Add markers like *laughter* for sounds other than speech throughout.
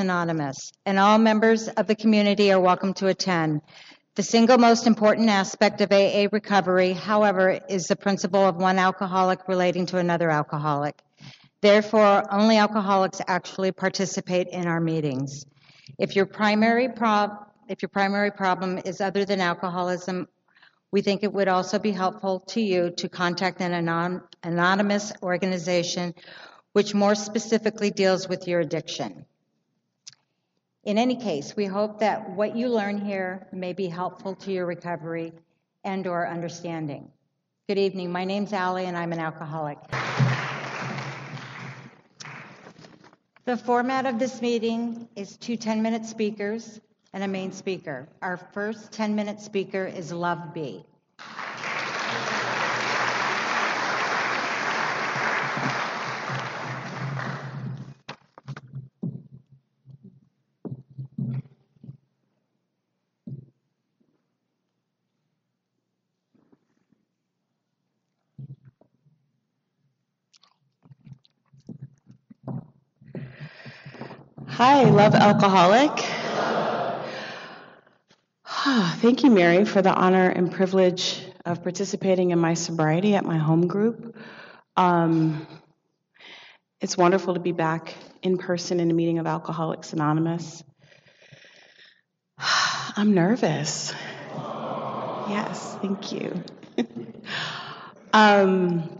Anonymous, and all members of the community are welcome to attend. The single most important aspect of AA recovery, however, is the principle of one alcoholic relating to another alcoholic. Therefore, only alcoholics actually participate in our meetings. If your primary prob- if your primary problem is other than alcoholism, we think it would also be helpful to you to contact an anon- anonymous organization which more specifically deals with your addiction. In any case, we hope that what you learn here may be helpful to your recovery and or understanding. Good evening. My name's Allie and I'm an alcoholic. The format of this meeting is two 10-minute speakers and a main speaker. Our first 10-minute speaker is Love B. Hi, love alcoholic. Thank you, Mary, for the honor and privilege of participating in my sobriety at my home group. Um, it's wonderful to be back in person in a meeting of Alcoholics Anonymous. *sighs* I'm nervous. Yes, thank you. *laughs* um,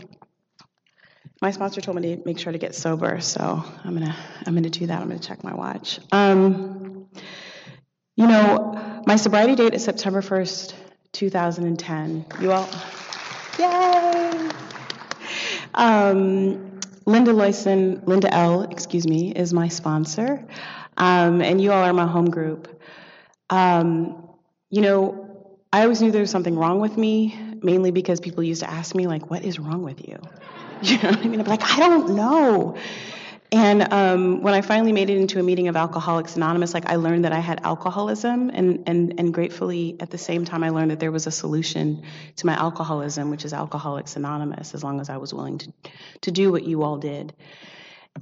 my sponsor told me to make sure to get sober, so I'm gonna I'm gonna do that. I'm gonna check my watch. Um, you know, my sobriety date is September 1st, 2010. You all, yay! Um, Linda Loyson, Linda L, excuse me, is my sponsor, um, and you all are my home group. Um, you know, I always knew there was something wrong with me, mainly because people used to ask me, like, what is wrong with you? *laughs* You know what I mean? I'm like, I don't know. And um, when I finally made it into a meeting of Alcoholics Anonymous, like I learned that I had alcoholism, and, and, and gratefully at the same time, I learned that there was a solution to my alcoholism, which is Alcoholics Anonymous, as long as I was willing to, to do what you all did.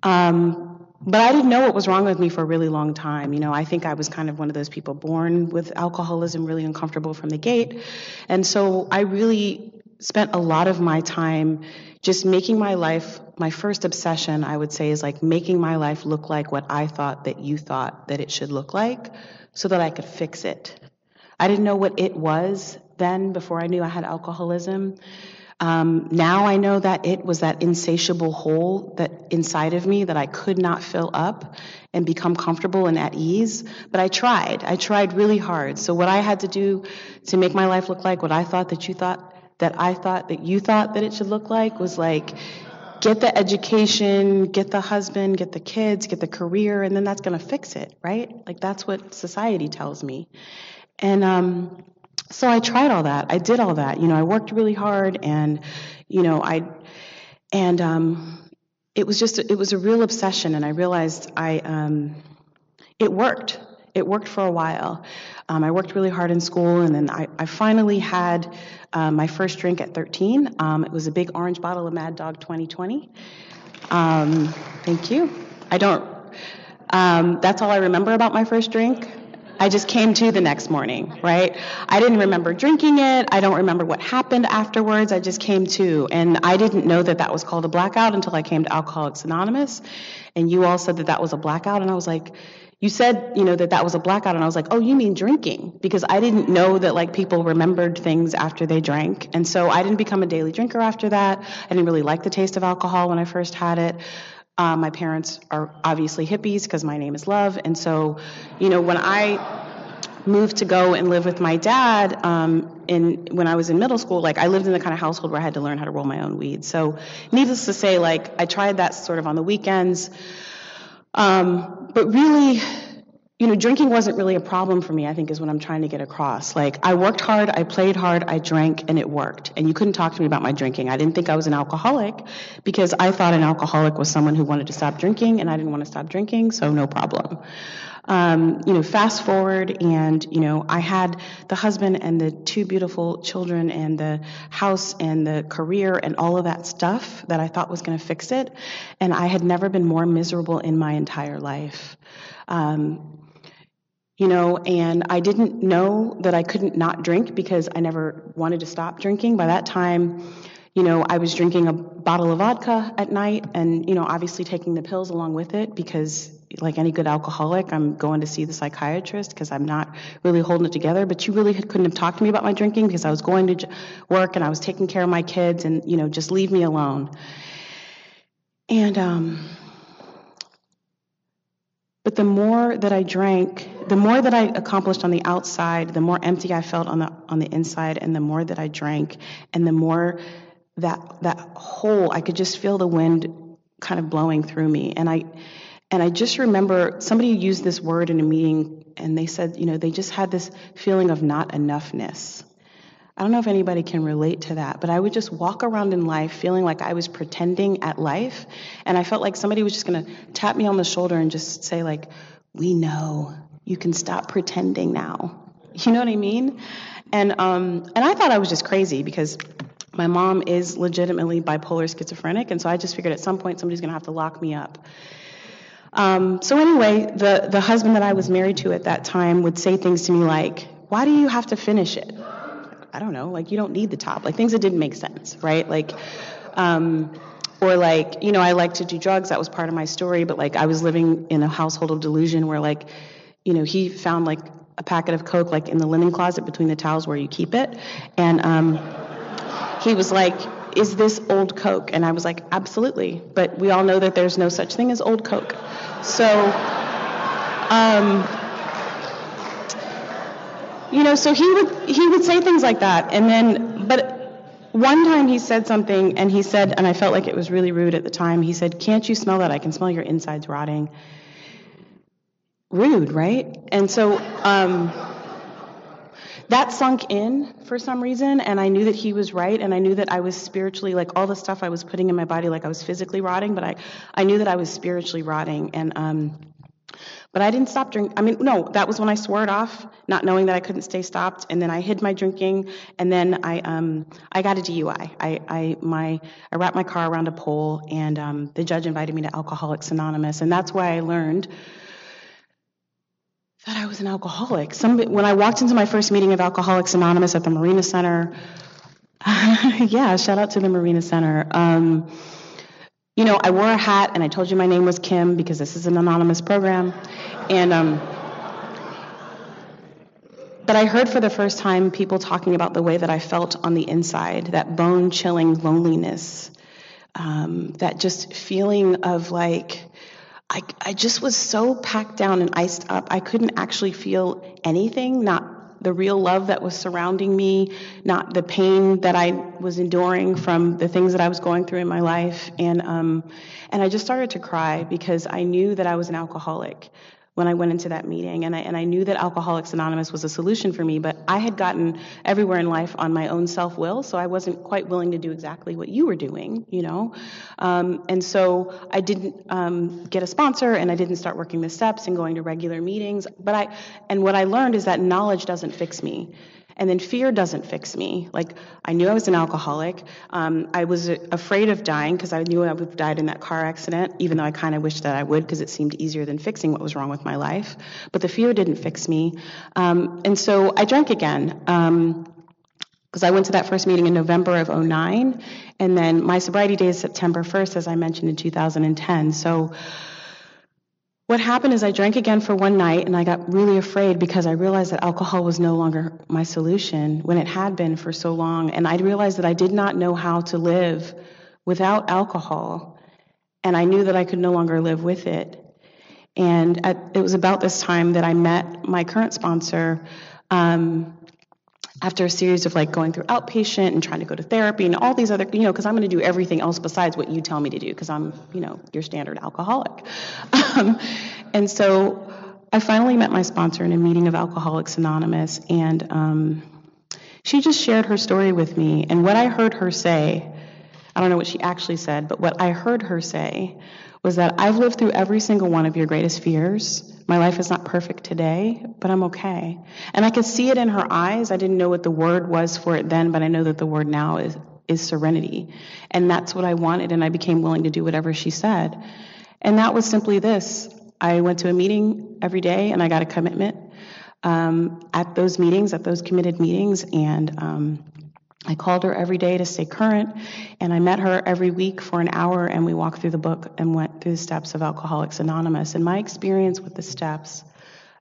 Um, but I didn't know what was wrong with me for a really long time. You know, I think I was kind of one of those people born with alcoholism, really uncomfortable from the gate. And so I really spent a lot of my time just making my life my first obsession i would say is like making my life look like what i thought that you thought that it should look like so that i could fix it. I didn't know what it was then before i knew i had alcoholism. Um, now i know that it was that insatiable hole that inside of me that i could not fill up and become comfortable and at ease but i tried. I tried really hard. So what i had to do to make my life look like what i thought that you thought that I thought that you thought that it should look like was like get the education, get the husband, get the kids, get the career, and then that's going to fix it, right? Like that's what society tells me. And um, so I tried all that. I did all that. You know, I worked really hard, and you know, I and um, it was just it was a real obsession, and I realized I um, it worked. It worked for a while. Um, I worked really hard in school, and then I, I finally had uh, my first drink at 13. Um, it was a big orange bottle of Mad Dog 2020. Um, thank you. I don't, um, that's all I remember about my first drink. I just came to the next morning, right? I didn't remember drinking it. I don't remember what happened afterwards. I just came to. And I didn't know that that was called a blackout until I came to Alcoholics Anonymous. And you all said that that was a blackout. And I was like, you said, you know, that that was a blackout, and I was like, oh, you mean drinking? Because I didn't know that like people remembered things after they drank, and so I didn't become a daily drinker after that. I didn't really like the taste of alcohol when I first had it. Uh, my parents are obviously hippies because my name is Love, and so, you know, when I moved to go and live with my dad um, in when I was in middle school, like I lived in the kind of household where I had to learn how to roll my own weed. So, needless to say, like I tried that sort of on the weekends. Um, but really, you know, drinking wasn't really a problem for me, I think is what I'm trying to get across. Like, I worked hard, I played hard, I drank, and it worked. And you couldn't talk to me about my drinking. I didn't think I was an alcoholic because I thought an alcoholic was someone who wanted to stop drinking, and I didn't want to stop drinking, so no problem. Um, you know, fast forward, and you know, I had the husband and the two beautiful children, and the house, and the career, and all of that stuff that I thought was going to fix it, and I had never been more miserable in my entire life. Um, you know, and I didn't know that I couldn't not drink because I never wanted to stop drinking. By that time, you know, I was drinking a bottle of vodka at night and, you know, obviously taking the pills along with it because, like any good alcoholic, I'm going to see the psychiatrist because I'm not really holding it together. But you really couldn't have talked to me about my drinking because I was going to work and I was taking care of my kids and, you know, just leave me alone. And, um, but the more that I drank, the more that I accomplished on the outside, the more empty I felt on the on the inside, and the more that I drank, and the more that that hole, I could just feel the wind kind of blowing through me. And I and I just remember somebody used this word in a meeting, and they said, you know, they just had this feeling of not enoughness. I don't know if anybody can relate to that, but I would just walk around in life feeling like I was pretending at life. And I felt like somebody was just going to tap me on the shoulder and just say, like, we know you can stop pretending now. *laughs* You know what I mean? And, um, and I thought I was just crazy because my mom is legitimately bipolar schizophrenic. And so I just figured at some point somebody's going to have to lock me up. Um, so anyway, the, the husband that I was married to at that time would say things to me like, why do you have to finish it? I don't know, like you don't need the top, like things that didn't make sense, right? Like, um, or like, you know, I like to do drugs. That was part of my story, but like I was living in a household of delusion where like, you know, he found like a packet of Coke like in the linen closet between the towels where you keep it, and um, he was like, "Is this old Coke?" And I was like, "Absolutely," but we all know that there's no such thing as old Coke, so. Um, you know, so he would he would say things like that, and then, but one time he said something, and he said, and I felt like it was really rude at the time. He said, "Can't you smell that? I can smell your insides rotting." Rude, right? And so um, that sunk in for some reason, and I knew that he was right, and I knew that I was spiritually like all the stuff I was putting in my body, like I was physically rotting, but I I knew that I was spiritually rotting, and um, but I didn't stop drinking. I mean, no, that was when I swore it off, not knowing that I couldn't stay stopped. And then I hid my drinking, and then I um I got a DUI. I I my I wrapped my car around a pole, and um, the judge invited me to Alcoholics Anonymous, and that's why I learned that I was an alcoholic. Some when I walked into my first meeting of Alcoholics Anonymous at the Marina Center. *laughs* yeah, shout out to the Marina Center. Um, you know, I wore a hat and I told you my name was Kim because this is an anonymous program. And, um, but I heard for the first time people talking about the way that I felt on the inside, that bone chilling loneliness, um, that just feeling of like, I, I just was so packed down and iced up, I couldn't actually feel anything, not the real love that was surrounding me, not the pain that I was enduring from the things that I was going through in my life. And, um, and I just started to cry because I knew that I was an alcoholic when I went into that meeting. And I, and I knew that Alcoholics Anonymous was a solution for me, but I had gotten everywhere in life on my own self will, so I wasn't quite willing to do exactly what you were doing, you know? Um, and so I didn't um, get a sponsor and I didn't start working the steps and going to regular meetings. But I, and what I learned is that knowledge doesn't fix me. And then fear doesn't fix me. Like, I knew I was an alcoholic. Um, I was afraid of dying because I knew I would have died in that car accident, even though I kind of wished that I would because it seemed easier than fixing what was wrong with my life. But the fear didn't fix me. Um, and so I drank again. Um, because I went to that first meeting in November of 09, and then my sobriety day is September 1st, as I mentioned in 2010. So what happened is I drank again for one night and I got really afraid because I realized that alcohol was no longer my solution when it had been for so long. And I realized that I did not know how to live without alcohol. And I knew that I could no longer live with it. And at, it was about this time that I met my current sponsor. Um, after a series of like going through outpatient and trying to go to therapy and all these other, you know, because I'm going to do everything else besides what you tell me to do because I'm, you know, your standard alcoholic. Um, and so I finally met my sponsor in a meeting of Alcoholics Anonymous, and um, she just shared her story with me. And what I heard her say, I don't know what she actually said, but what I heard her say was that I've lived through every single one of your greatest fears. My life is not perfect today, but I'm okay. And I could see it in her eyes. I didn't know what the word was for it then, but I know that the word now is, is serenity. And that's what I wanted, and I became willing to do whatever she said. And that was simply this I went to a meeting every day, and I got a commitment um, at those meetings, at those committed meetings, and um, I called her every day to stay current, and I met her every week for an hour, and we walked through the book and went through the steps of Alcoholics Anonymous. And my experience with the steps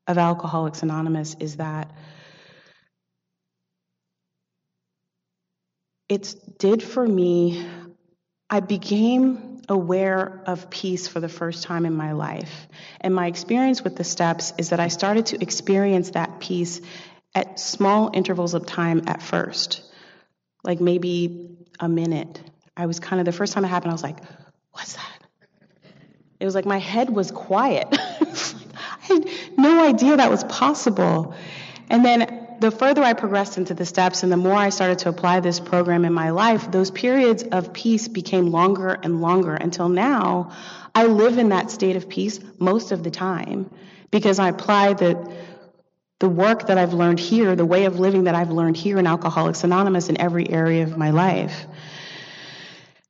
of Alcoholics Anonymous is that it did for me, I became aware of peace for the first time in my life. And my experience with the steps is that I started to experience that peace at small intervals of time at first like maybe a minute. I was kind of, the first time it happened, I was like, what's that? It was like my head was quiet. *laughs* I had no idea that was possible. And then the further I progressed into the steps and the more I started to apply this program in my life, those periods of peace became longer and longer until now I live in that state of peace most of the time because I apply the the work that I've learned here, the way of living that I've learned here in Alcoholics Anonymous in every area of my life.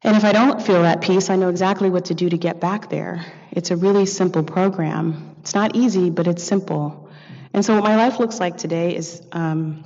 And if I don't feel that peace, I know exactly what to do to get back there. It's a really simple program. It's not easy, but it's simple. And so, what my life looks like today is um,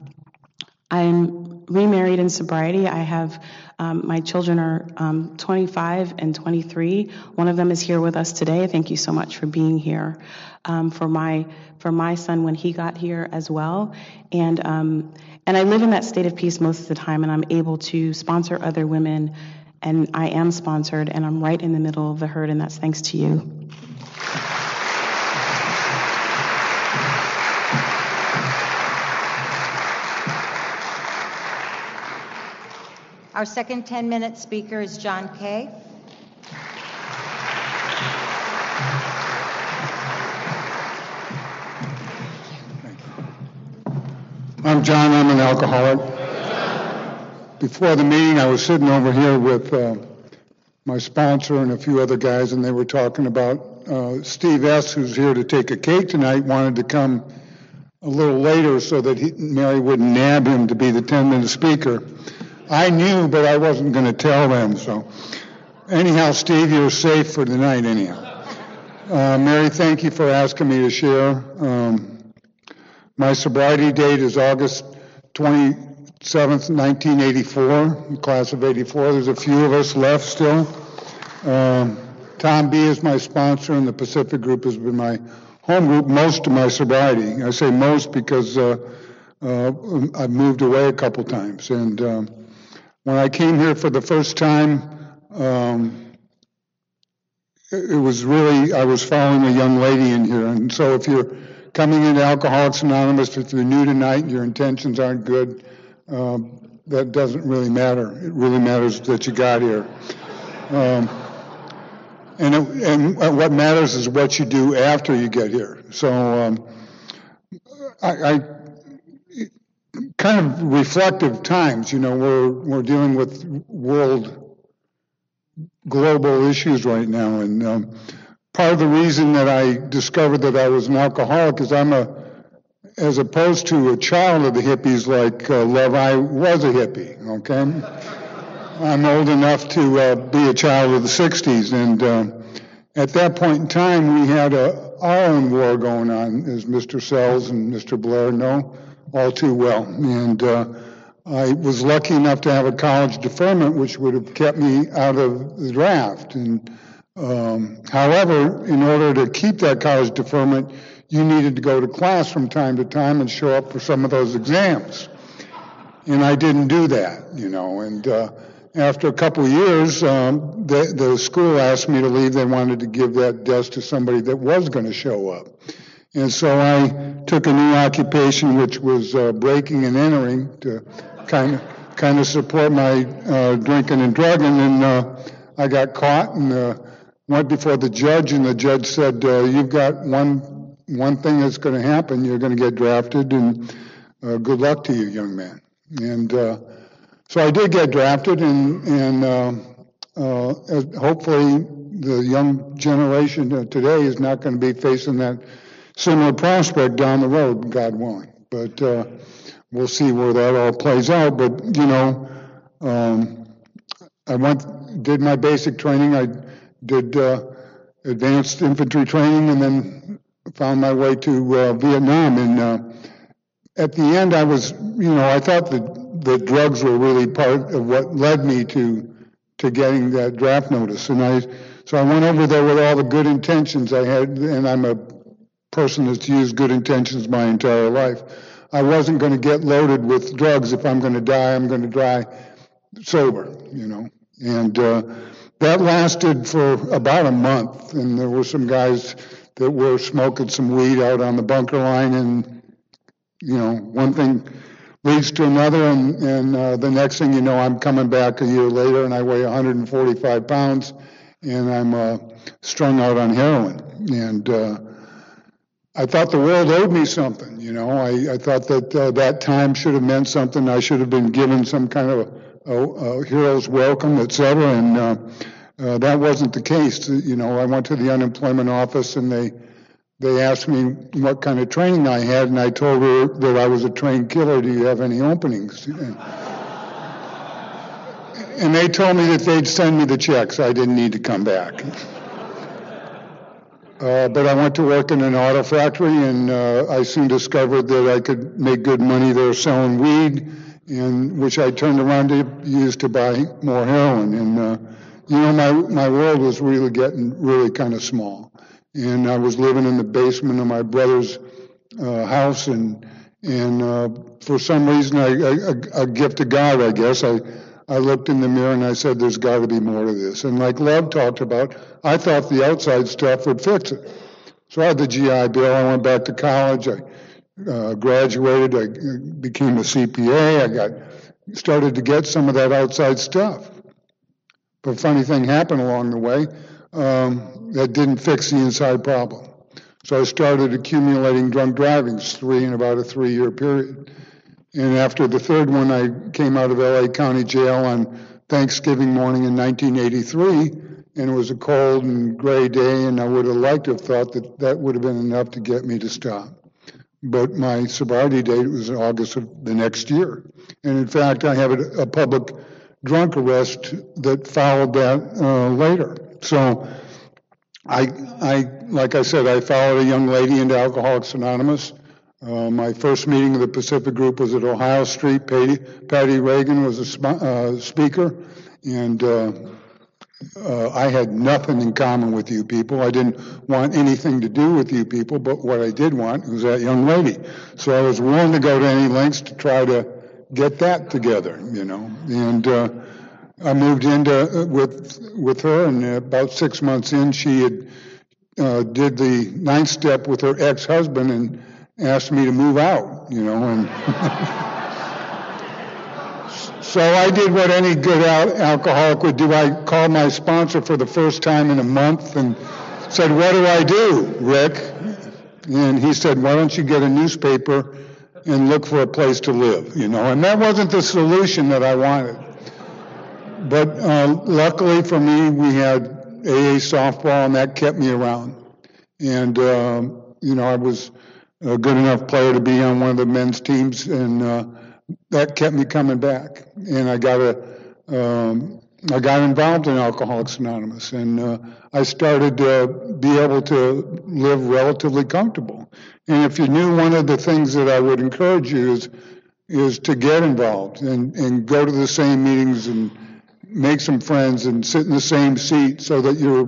I'm remarried in sobriety. I have um, my children are um, 25 and 23. One of them is here with us today. Thank you so much for being here. Um, for my for my son when he got here as well, and um, and I live in that state of peace most of the time, and I'm able to sponsor other women, and I am sponsored, and I'm right in the middle of the herd, and that's thanks to you. Our second 10-minute speaker is John K. I'm John. I'm an alcoholic. Before the meeting, I was sitting over here with uh, my sponsor and a few other guys, and they were talking about uh, Steve S., who's here to take a cake tonight, wanted to come a little later so that he, Mary wouldn't nab him to be the 10 minute speaker. I knew, but I wasn't going to tell them. So, anyhow, Steve, you're safe for the night, anyhow. Uh, Mary, thank you for asking me to share. Um, my sobriety date is August 27th, 1984, class of 84. There's a few of us left still. Um, Tom B is my sponsor, and the Pacific Group has been my home group most of my sobriety. I say most because uh, uh, I've moved away a couple times. And um, when I came here for the first time, um, it, was really, I was following a young lady in here. And so if you're coming into Alcoholics Anonymous, if you're new tonight, and your intentions aren't good, um, that doesn't really matter. It really matters that you got here. Um, and, it, and what matters is what you do after you get here. So um, I, I kind of reflective times. You know, we're we're dealing with world global issues right now, and um, part of the reason that I discovered that I was an alcoholic is I'm a as opposed to a child of the hippies like uh, Love, I was a hippie. Okay, I'm old enough to uh, be a child of the '60s, and uh, at that point in time, we had a, our own war going on, as Mr. Sells and Mr. Blair know all too well. And uh, I was lucky enough to have a college deferment, which would have kept me out of the draft. And um, however, in order to keep that college deferment, you needed to go to class from time to time and show up for some of those exams. And I didn't do that, you know. And uh, after a couple of years, um, the, the school asked me to leave. They wanted to give that desk to somebody that was going to show up. And so I took a new occupation, which was uh, breaking and entering, to kind of kind of support my uh, drinking and drugging. And uh, I got caught and uh, went before the judge, and the judge said, uh, "You've got one one thing that's going to happen. You're going to get drafted, and uh, good luck to you, young man." And so I did get drafted, and and uh, as- hopefully, the young generation today is not going to be facing that similar prospect down the road, God willing. But uh, we'll see where that all plays out. But, you know, um, I went, did my basic training. I did uh, advanced infantry training and then found my way to uh, Vietnam. And uh, at the end, I was, you know, I thought that the drugs were really part of what led me to to getting that draft notice. And I, so I went over there with all the good intentions I had, and I'm a person that's used good intentions my entire life. I wasn't going to get loaded with drugs. If I'm going to die, I'm going to die sober, you know. And uh, that lasted for about a month, and there were some guys that were smoking some weed out on the bunker line, and you know, one thing leads to another, and, and uh, the next thing you know, I'm coming back a year later, and I weigh 145 pounds, and I'm uh, strung out on heroin, and uh, I thought the world owed me something. You know, I, I thought that uh, that time should have meant something. I should have been given some kind of a, a hero's welcome, et cetera, and uh, uh, that wasn't the case. You know, I went to the unemployment office, and they they asked me what kind of training I had, and I told her that I was a trained killer. Do you have any openings? And, and they told me that they'd send me the checks. I didn't need to come back. Uh, but I went to work in an auto factory, and uh, I soon discovered that I could make good money there selling weed, and which I turned around to use to buy more heroin. And uh, you know, my my world was really getting really kind of small, and I was living in the basement of my brother's uh, house, and and uh, for some reason, I, I, a gift of God, I guess, I I looked in the mirror and I said, there's got to be more to this. And like Love talked about, I thought the outside stuff would fix it. So I had the GI Bill. I went back to college. I uh, graduated. I became a CPA. I got started to get some of that outside stuff. But a funny thing happened along the way um, that didn't fix the inside problem. So I started accumulating drunk drivings, three in about a three-year period. And after the third one, I came out of LA County Jail on Thanksgiving morning in 1983, and it was a cold and gray day, and I would have liked to have thought that that would have been enough to get me to stop. But my sobriety date was in August of the next year. And in fact, I have a, a public drunk arrest that followed that uh, later. So I, I, like I said, I followed a young lady into Alcoholics Anonymous. Uh, my first meeting of the Pacific Group was at Ohio Street. Patty, Patty Reagan was a sp- uh, speaker, and uh, uh, I had nothing in common with you people. I didn't want anything to do with you people, but what I did want was that young lady. So I was willing to go to any lengths to try to get that together, you know. And uh, I moved into uh, with with her, and about six months in, she had did the ninth step with her ex-husband and asked me to move out, you know, and *laughs* so I did what any good al- alcoholic would do. I called my sponsor for the first time in a month and said, "What do I do, Rick?" And he said, "Why don't you get a newspaper and look for a place to live?" You know, and that wasn't the solution that I wanted. But uh, luckily for me, we had AA softball, and that kept me around. And um, you know, I was a good enough player to be on one of the men's teams, and uh, that kept me coming back. And I got a, um, I got involved in Alcoholics Anonymous, and uh, I started to be able to live relatively comfortable. And if you knew one of the things that I would encourage you is is to get involved and, and go to the same meetings and make some friends and sit in the same seat so that you're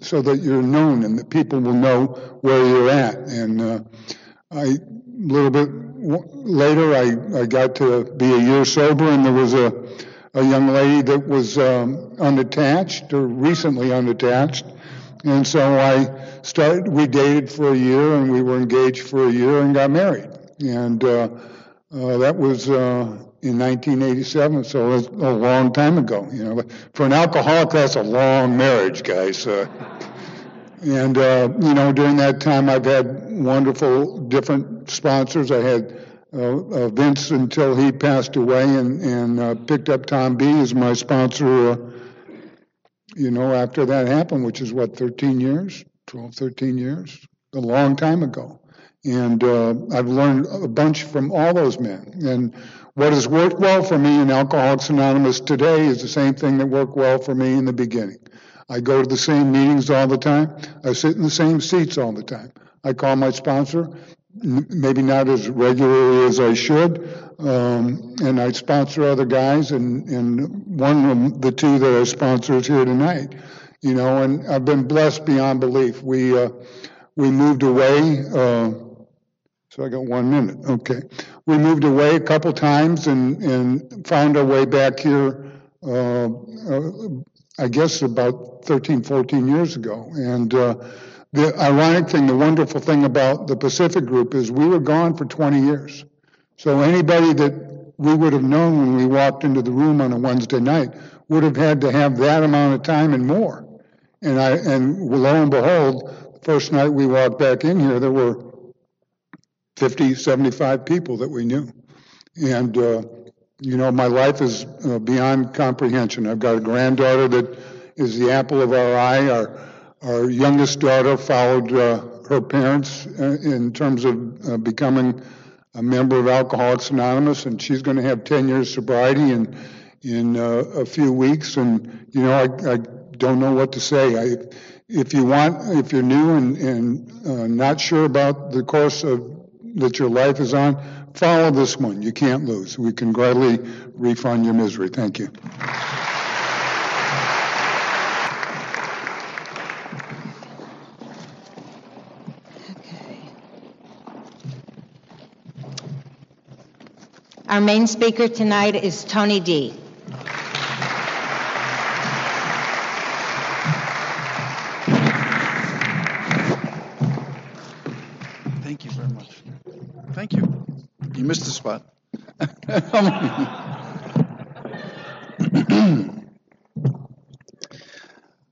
so that you're known and that people will know where you're at. And uh, I, little bit later, I, I got to be a year sober, and there was a, a young lady that was um, unattached or recently unattached. And so I started, we dated for a year and we were engaged for a year and got married. And uh, uh, that was uh, in 1987, so it was a long time ago. You know, for an alcoholic, that's a long marriage, guys. And, uh, you know, during that time, I've had wonderful different sponsors. I had uh, uh, Vince until he passed away and, and uh, picked up Tom B as my sponsor uh, you know, after that happened, which is what, 13 years, 12, 13 years, a long time ago. And uh, I've learned a bunch from all those men. And what has worked well for me in Alcoholics Anonymous today is the same thing that worked well for me in the beginning. I go to the same meetings all the time. I sit in the same seats all the time. I call my sponsor, maybe not as regularly as I should, um, and I sponsor other guys, and, and one of the two that I sponsor is here tonight. You know, and I've been blessed beyond belief. We uh, we moved away. Uh, so I got one minute. Okay, we moved away a couple times and and found our way back here. Uh, uh I guess about 13, 14 years ago, and uh, the ironic thing, the wonderful thing about the Pacific Group is we were gone for 20 years. So anybody that we would have known when we walked into the room on a Wednesday night would have had to have that amount of time and more. And I and lo and behold, the first night we walked back in here, there were 50, 75 people that we knew. And uh, you know, my life is uh, beyond comprehension. I've got a granddaughter that is the apple of our eye. Our our youngest daughter followed uh, her parents uh, in terms of uh, becoming a member of Alcoholics Anonymous, and she's going to have 10 years sobriety in in uh, a few weeks. And you know, I, I don't know what to say. I, if you want, if you're new and, and uh, not sure about the course of that your life is on, follow this one. You can't lose. We can gladly refund your misery. Thank you. Our main speaker tonight is Tony D. Thank you very much. Thank you. You missed the spot. *laughs*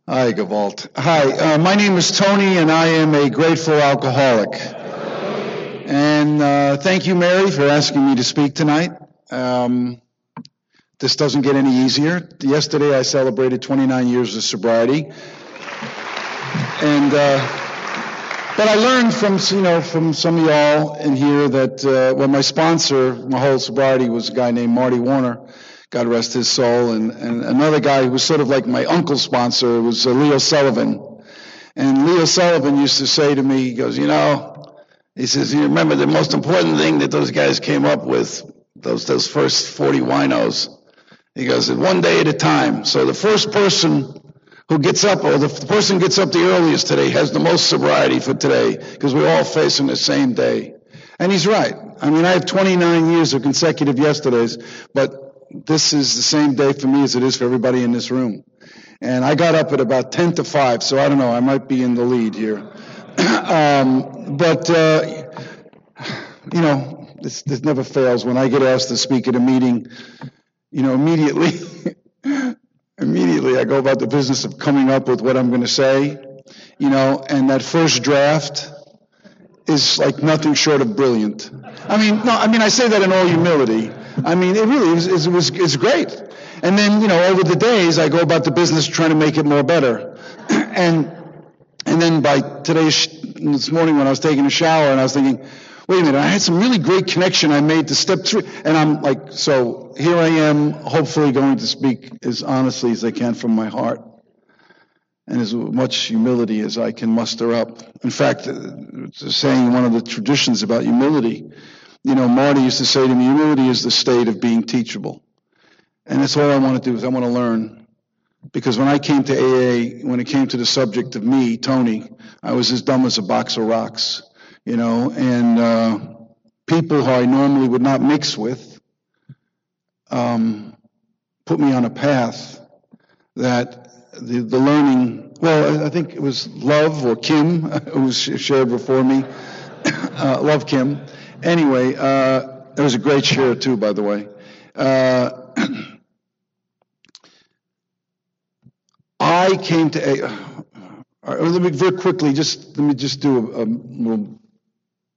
Hi, Gavalt. Hi, uh, my name is Tony, and I am a grateful alcoholic. And uh, thank you, Mary, for asking me to speak tonight. Um, this doesn't get any easier. Yesterday, I celebrated 29 years of sobriety, and uh, but I learned from you know from some of y'all in here that uh, well, my sponsor, my whole sobriety was a guy named Marty Warner. God rest his soul, and, and another guy who was sort of like my uncle's sponsor was uh, Leo Sullivan. And Leo Sullivan used to say to me, he goes, you know, he says, you remember the most important thing that those guys came up with, those, those first 40 winos. He goes, one day at a time. So the first person who gets up, or the person gets up the earliest today, has the most sobriety for today, because we're all facing the same day. And he's right. I mean, I have 29 years of consecutive yesterdays, but this is the same day for me as it is for everybody in this room. And I got up at about 10 to 5, so I don't know, I might be in the lead here. *clears throat* um, but, uh, you know, this, this never fails. When I get asked to speak at a meeting, you know, immediately, *laughs* immediately I go about the business of coming up with what I'm going to say, you know, and that first draft is like nothing short of brilliant. I mean, no, I mean, I say that in all humility. I mean, it really is, it was, it's great. And then, you know, over the days, I go about the business trying to make it more better. *clears throat* and and then by today, this morning when I was taking a shower and I was thinking, wait a minute, I had some really great connection I made to step three. And I'm like, so here I am, hopefully going to speak as honestly as I can from my heart and as much humility as I can muster up. In fact, uh, saying one of the traditions about humility, you know, Marty used to say to me, humility is the state of being teachable. And that's all I want to do is I want to learn. Because when I came to AA, when it came to the subject of me, Tony, I was as dumb as a box of rocks, you know, and uh, people who I normally would not mix with um, put me on a path that the, the learning, well, I think it was Love or Kim *laughs* who was shared before me. *coughs* uh, love Kim. Anyway, uh, it was a great share too, by the way. Uh, I came to a. Uh, let me very quickly just let me just do a, a little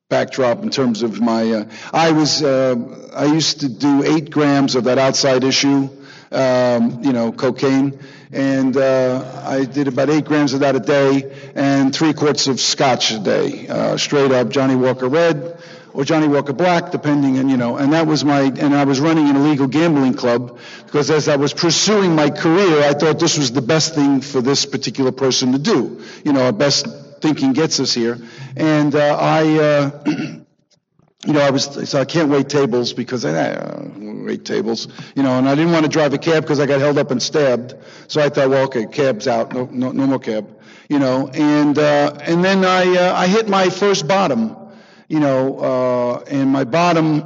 backdrop in terms of my. Uh, I was uh, I used to do eight grams of that outside issue um, you know, cocaine. And uh, I did about eight grams of that a day and three quarts of scotch a day, uh, straight up Johnnie Walker Red or Johnnie Walker Black, depending, and you know, and that was my, and I was running an illegal gambling club because as I was pursuing my career, I thought this was the best thing for this particular person to do. You know, our best thinking gets us here. And uh, I, uh, *clears throat* you know, I was, so I can't wait tables because I uh, wait tables, you know, and I didn't want to drive a cab because I got held up and stabbed. So I thought, well, okay, cab's out, no, no, no more cab, you know, and, uh, and then I, uh, I hit my first bottom you know, uh, and my bottom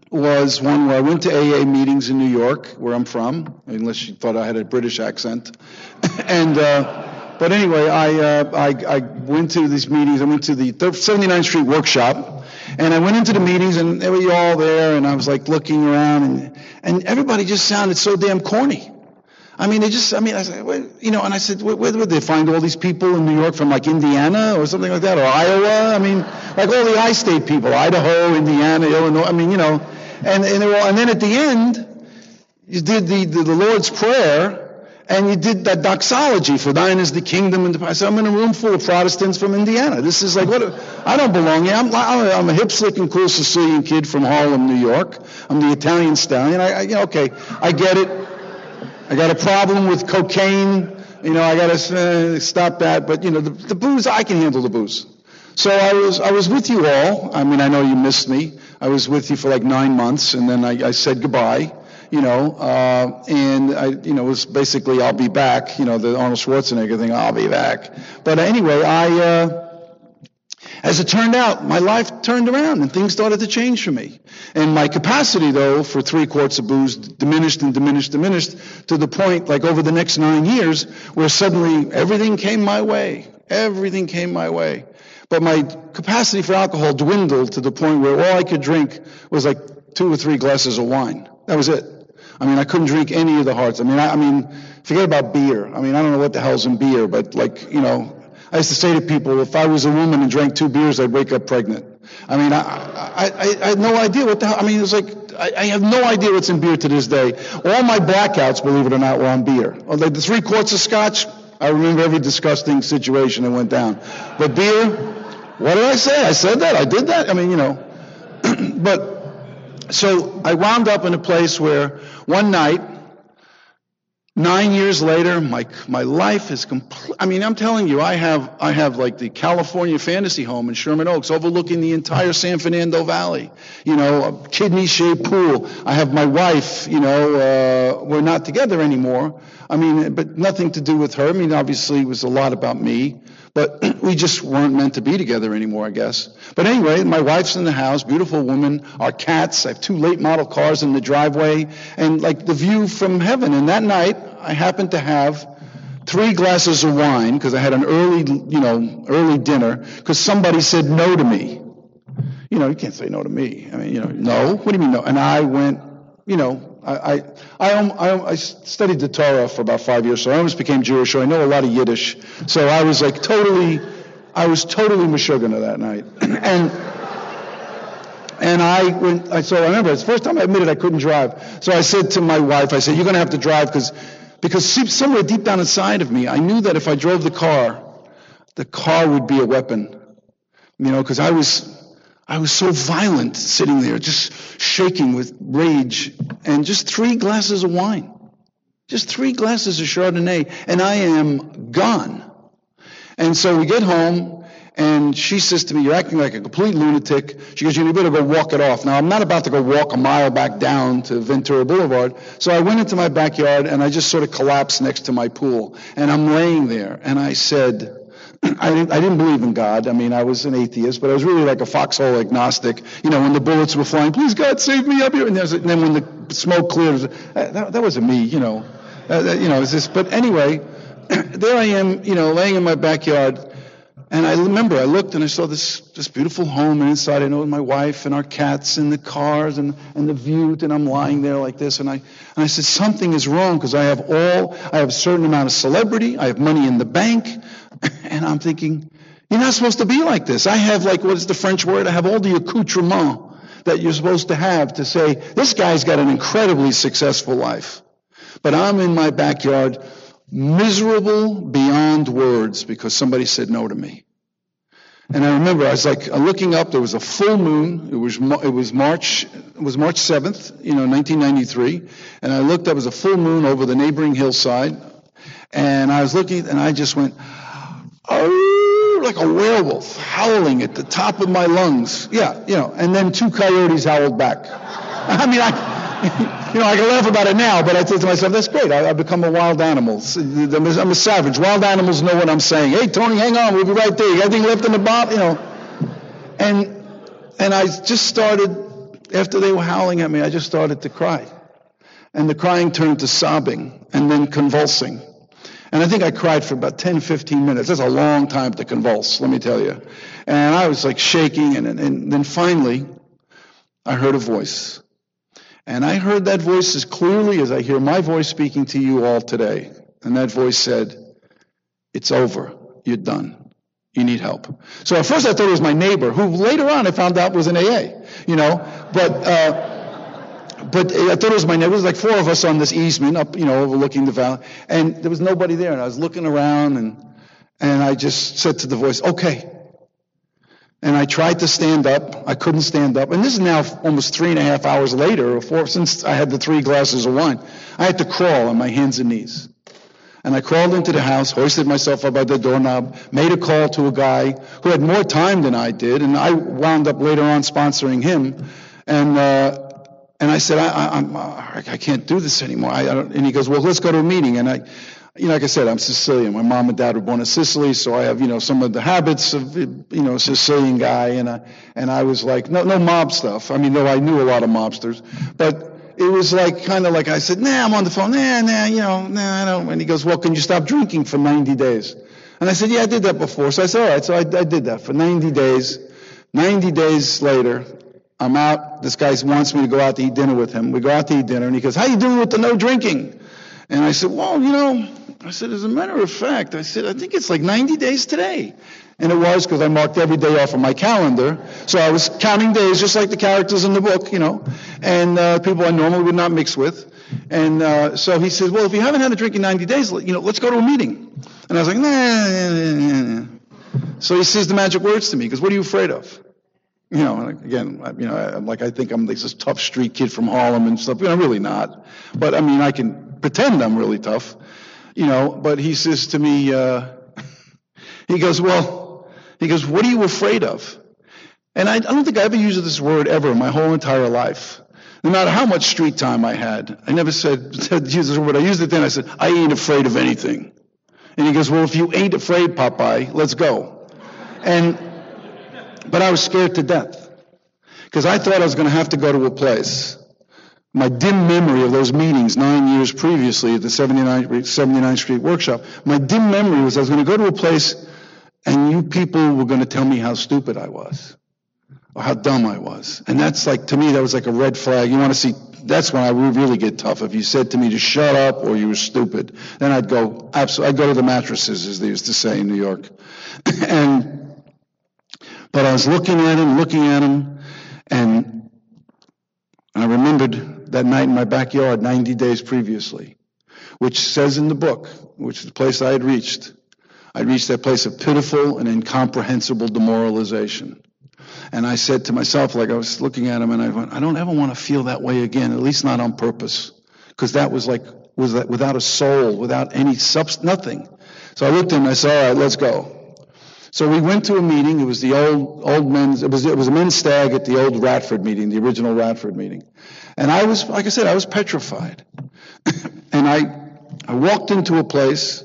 *clears throat* was one where I went to AA meetings in New York, where I'm from, unless you thought I had a British accent. *laughs* and, uh, but anyway, I, uh, I, I went to these meetings. I went to the 79th Street workshop, and I went into the meetings, and they were all there, and I was like looking around, and, and everybody just sounded so damn corny. I mean, they just, I mean, I said, you know, and I said, where, where would they find all these people in New York from like Indiana or something like that, or Iowa? I mean, like all the I-state people, Idaho, Indiana, Illinois. I mean, you know, and and, all, and then at the end, you did the, the, the Lord's Prayer, and you did that doxology for thine is the kingdom. And I said, I'm in a room full of Protestants from Indiana. This is like, what? I don't belong here. I'm, I'm a hip, slick, and cool Sicilian kid from Harlem, New York. I'm the Italian stallion. I, I you know, okay, I get it. I got a problem with cocaine. You know, I got to uh, stop that. But you know, the, the booze, I can handle the booze. So I was I was with you all. I mean, I know you missed me. I was with you for like nine months, and then I, I said goodbye. You know, uh, and I, you know, it was basically I'll be back. You know, the Arnold Schwarzenegger thing. I'll be back. But anyway, I. Uh, as it turned out, my life turned around and things started to change for me. And my capacity, though, for three quarts of booze diminished and diminished, diminished to the point, like over the next nine years, where suddenly everything came my way. Everything came my way. But my capacity for alcohol dwindled to the point where all I could drink was like two or three glasses of wine. That was it. I mean, I couldn't drink any of the hearts. I mean, I, I mean, forget about beer. I mean, I don't know what the hell's in beer, but like, you know, I used to say to people, if I was a woman and drank two beers, I'd wake up pregnant. I mean, I, I, I, had no idea what the hell. I mean, it's like, I, I, have no idea what's in beer to this day. All my blackouts, believe it or not, were on beer. Like the three quarts of scotch, I remember every disgusting situation that went down. But beer, what did I say? I said that. I did that. I mean, you know. *clears throat* but so I wound up in a place where one night Nine years later, my, my life is complete. I mean, I'm telling you, I have, I have like the California fantasy home in Sherman Oaks overlooking the entire San Fernando Valley. You know, a kidney shaped pool. I have my wife, you know, uh, we're not together anymore. I mean, but nothing to do with her. I mean, obviously it was a lot about me. But *clears throat* we just weren't meant to be together anymore, I guess. But anyway, my wife's in the house, beautiful woman, our cats. I have two late model cars in the driveway, and like the view from heaven. And that night, I happened to have three glasses of wine because I had an early, you know, early dinner because somebody said no to me. You know, you can't say no to me. I mean, you know, no. What do you mean no? And I went, you know, I, I, I, I, studied the Torah for about five years, so I almost became Jewish, so I know a lot of Yiddish. So I was like totally, I was totally Meshuggah that night. *clears throat* and, and I went, I, so I remember, it's the first time I admitted I couldn't drive. So I said to my wife, I said, you're going to have to drive because, because somewhere deep down inside of me, I knew that if I drove the car, the car would be a weapon. You know, because I was, I was so violent sitting there, just shaking with rage, and just three glasses of wine. Just three glasses of Chardonnay, and I am gone. And so we get home, and she says to me, You're acting like a complete lunatic. She goes, You better go walk it off. Now, I'm not about to go walk a mile back down to Ventura Boulevard. So I went into my backyard, and I just sort of collapsed next to my pool. And I'm laying there, and I said, *clears throat* I didn't, I didn't believe in God. I mean, I was an atheist, but I was really like a foxhole agnostic. You know, when the bullets were flying, please God save me up here. And, and then when the smoke cleared, that, that wasn't me, you know. Uh, you know, it's this, but anyway, *clears throat* there I am, you know, laying in my backyard. And I remember I looked and I saw this, this beautiful home and inside I know my wife and our cats and the cars and, and the view and I'm lying there like this and I, and I said something is wrong because I have all, I have a certain amount of celebrity, I have money in the bank, *clears throat* and I'm thinking, you're not supposed to be like this. I have like, what is the French word? I have all the accoutrement that you're supposed to have to say, this guy's got an incredibly successful life. But I'm in my backyard, miserable beyond words because somebody said no to me. And I remember I was like uh, looking up. There was a full moon. It was it was March it was March 7th, you know, 1993. And I looked up. It was a full moon over the neighboring hillside. And I was looking, and I just went, oh, like a werewolf howling at the top of my lungs. Yeah, you know. And then two coyotes howled back. *laughs* I mean, I. you know, I can laugh about it now, but I think to myself, that's great. I, have become a wild animal. I'm a savage. Wild animals know what I'm saying. Hey, Tony, hang on. We'll be right there. You got anything left in the bob? You know. And, and I just started, after they were howling at me, I just started to cry. And the crying turned to sobbing and then convulsing. And I think I cried for about 10, 15 minutes. That's a long time to convulse, let me tell you. And I was like shaking, and, and then finally, I heard a voice. And I heard that voice as clearly as I hear my voice speaking to you all today. And that voice said, It's over. You're done. You need help. So at first I thought it was my neighbor, who later on I found out was an AA, you know. But, uh, but I thought it was my neighbor. It was like four of us on this easement up, you know, overlooking the valley. And there was nobody there. And I was looking around and, and I just said to the voice, okay, and I tried to stand up. I couldn't stand up. And this is now almost three and a half hours later, or four, since I had the three glasses of wine. I had to crawl on my hands and knees. And I crawled into the house, hoisted myself up by the doorknob, made a call to a guy who had more time than I did, and I wound up later on sponsoring him. And uh, and I said, I, I, I, can't do this anymore. I, I and he goes, well, let's go to a meeting. And I, you know, like I said, I'm Sicilian. My mom and dad were born in Sicily, so I have, you know, some of the habits of, you know, a Sicilian guy. And I, and I was like, no, no mob stuff. I mean, though I knew a lot of mobsters, but it was like, kind of like I said, nah, I'm on the phone. Nah, nah, you know, nah, I don't. And he goes, well, can you stop drinking for 90 days? And I said, yeah, I did that before. So I said, all right. So I, I did that for 90 days. 90 days later, I'm out. This guy wants me to go out to eat dinner with him. We go out to eat dinner, and he goes, how you doing with the no drinking? And I said, well, you know, I said, as a matter of fact, I said, I think it's like 90 days today. And it was because I marked every day off of my calendar. So I was counting days just like the characters in the book, you know, and uh, people I normally would not mix with. And uh, so he said, well, if you haven't had a drink in 90 days, you know, let's go to a meeting. And I was like, nah, nah, nah, nah. So he says the magic words to me, because what are you afraid of? You know, again, you know, I'm like I think I'm this tough street kid from Harlem and stuff. You know, I'm really not. But I mean, I can pretend I'm really tough you know, but he says to me, uh, he goes, well, he goes, what are you afraid of? And I, I don't think I ever used this word ever in my whole entire life. No matter how much street time I had, I never said, *laughs* said this word. I used it then. I said, I ain't afraid of anything. And he goes, well, if you ain't afraid, Popeye, let's go. And, but I was scared to death because I thought I was going to have to go to a place my dim memory of those meetings nine years previously at the 79th, 79th Street workshop, my dim memory was I was going to go to a place and you people were going to tell me how stupid I was or how dumb I was. And that's like, to me, that was like a red flag. You want to see, that's when I would really get tough. If you said to me to shut up or you were stupid, then I'd go, absolutely, I'd go to the mattresses, as they used to say in New York. *laughs* and, but I was looking at him, looking at him, and I remembered that night in my backyard 90 days previously, which says in the book, which is the place I had reached, I reached that place of pitiful and incomprehensible demoralization. And I said to myself, like I was looking at him, and I went, I don't ever want to feel that way again, at least not on purpose. Because that was like, was that without a soul, without any substance, nothing. So I looked at him and I said, all right, let's go. So we went to a meeting. It was the old, old men's, it was, it was a men's stag at the old Radford meeting, the original Radford meeting. And I was, like I said, I was petrified. *coughs* and I, I walked into a place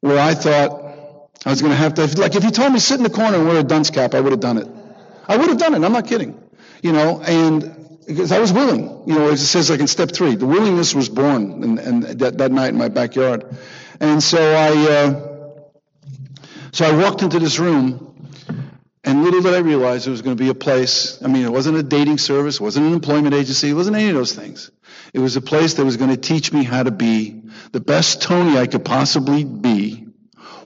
where I thought I was going to have to, like, if you told me sit in the corner and wear a dunce cap, I would have done it. I would have done it. I'm not kidding. You know, and because I was willing, you know, it says like in step three, the willingness was born and, and that, that night in my backyard. And so I, uh, so I walked into this room and little did I realize it was going to be a place. I mean, it wasn't a dating service, it wasn't an employment agency, it wasn't any of those things. It was a place that was going to teach me how to be the best Tony I could possibly be,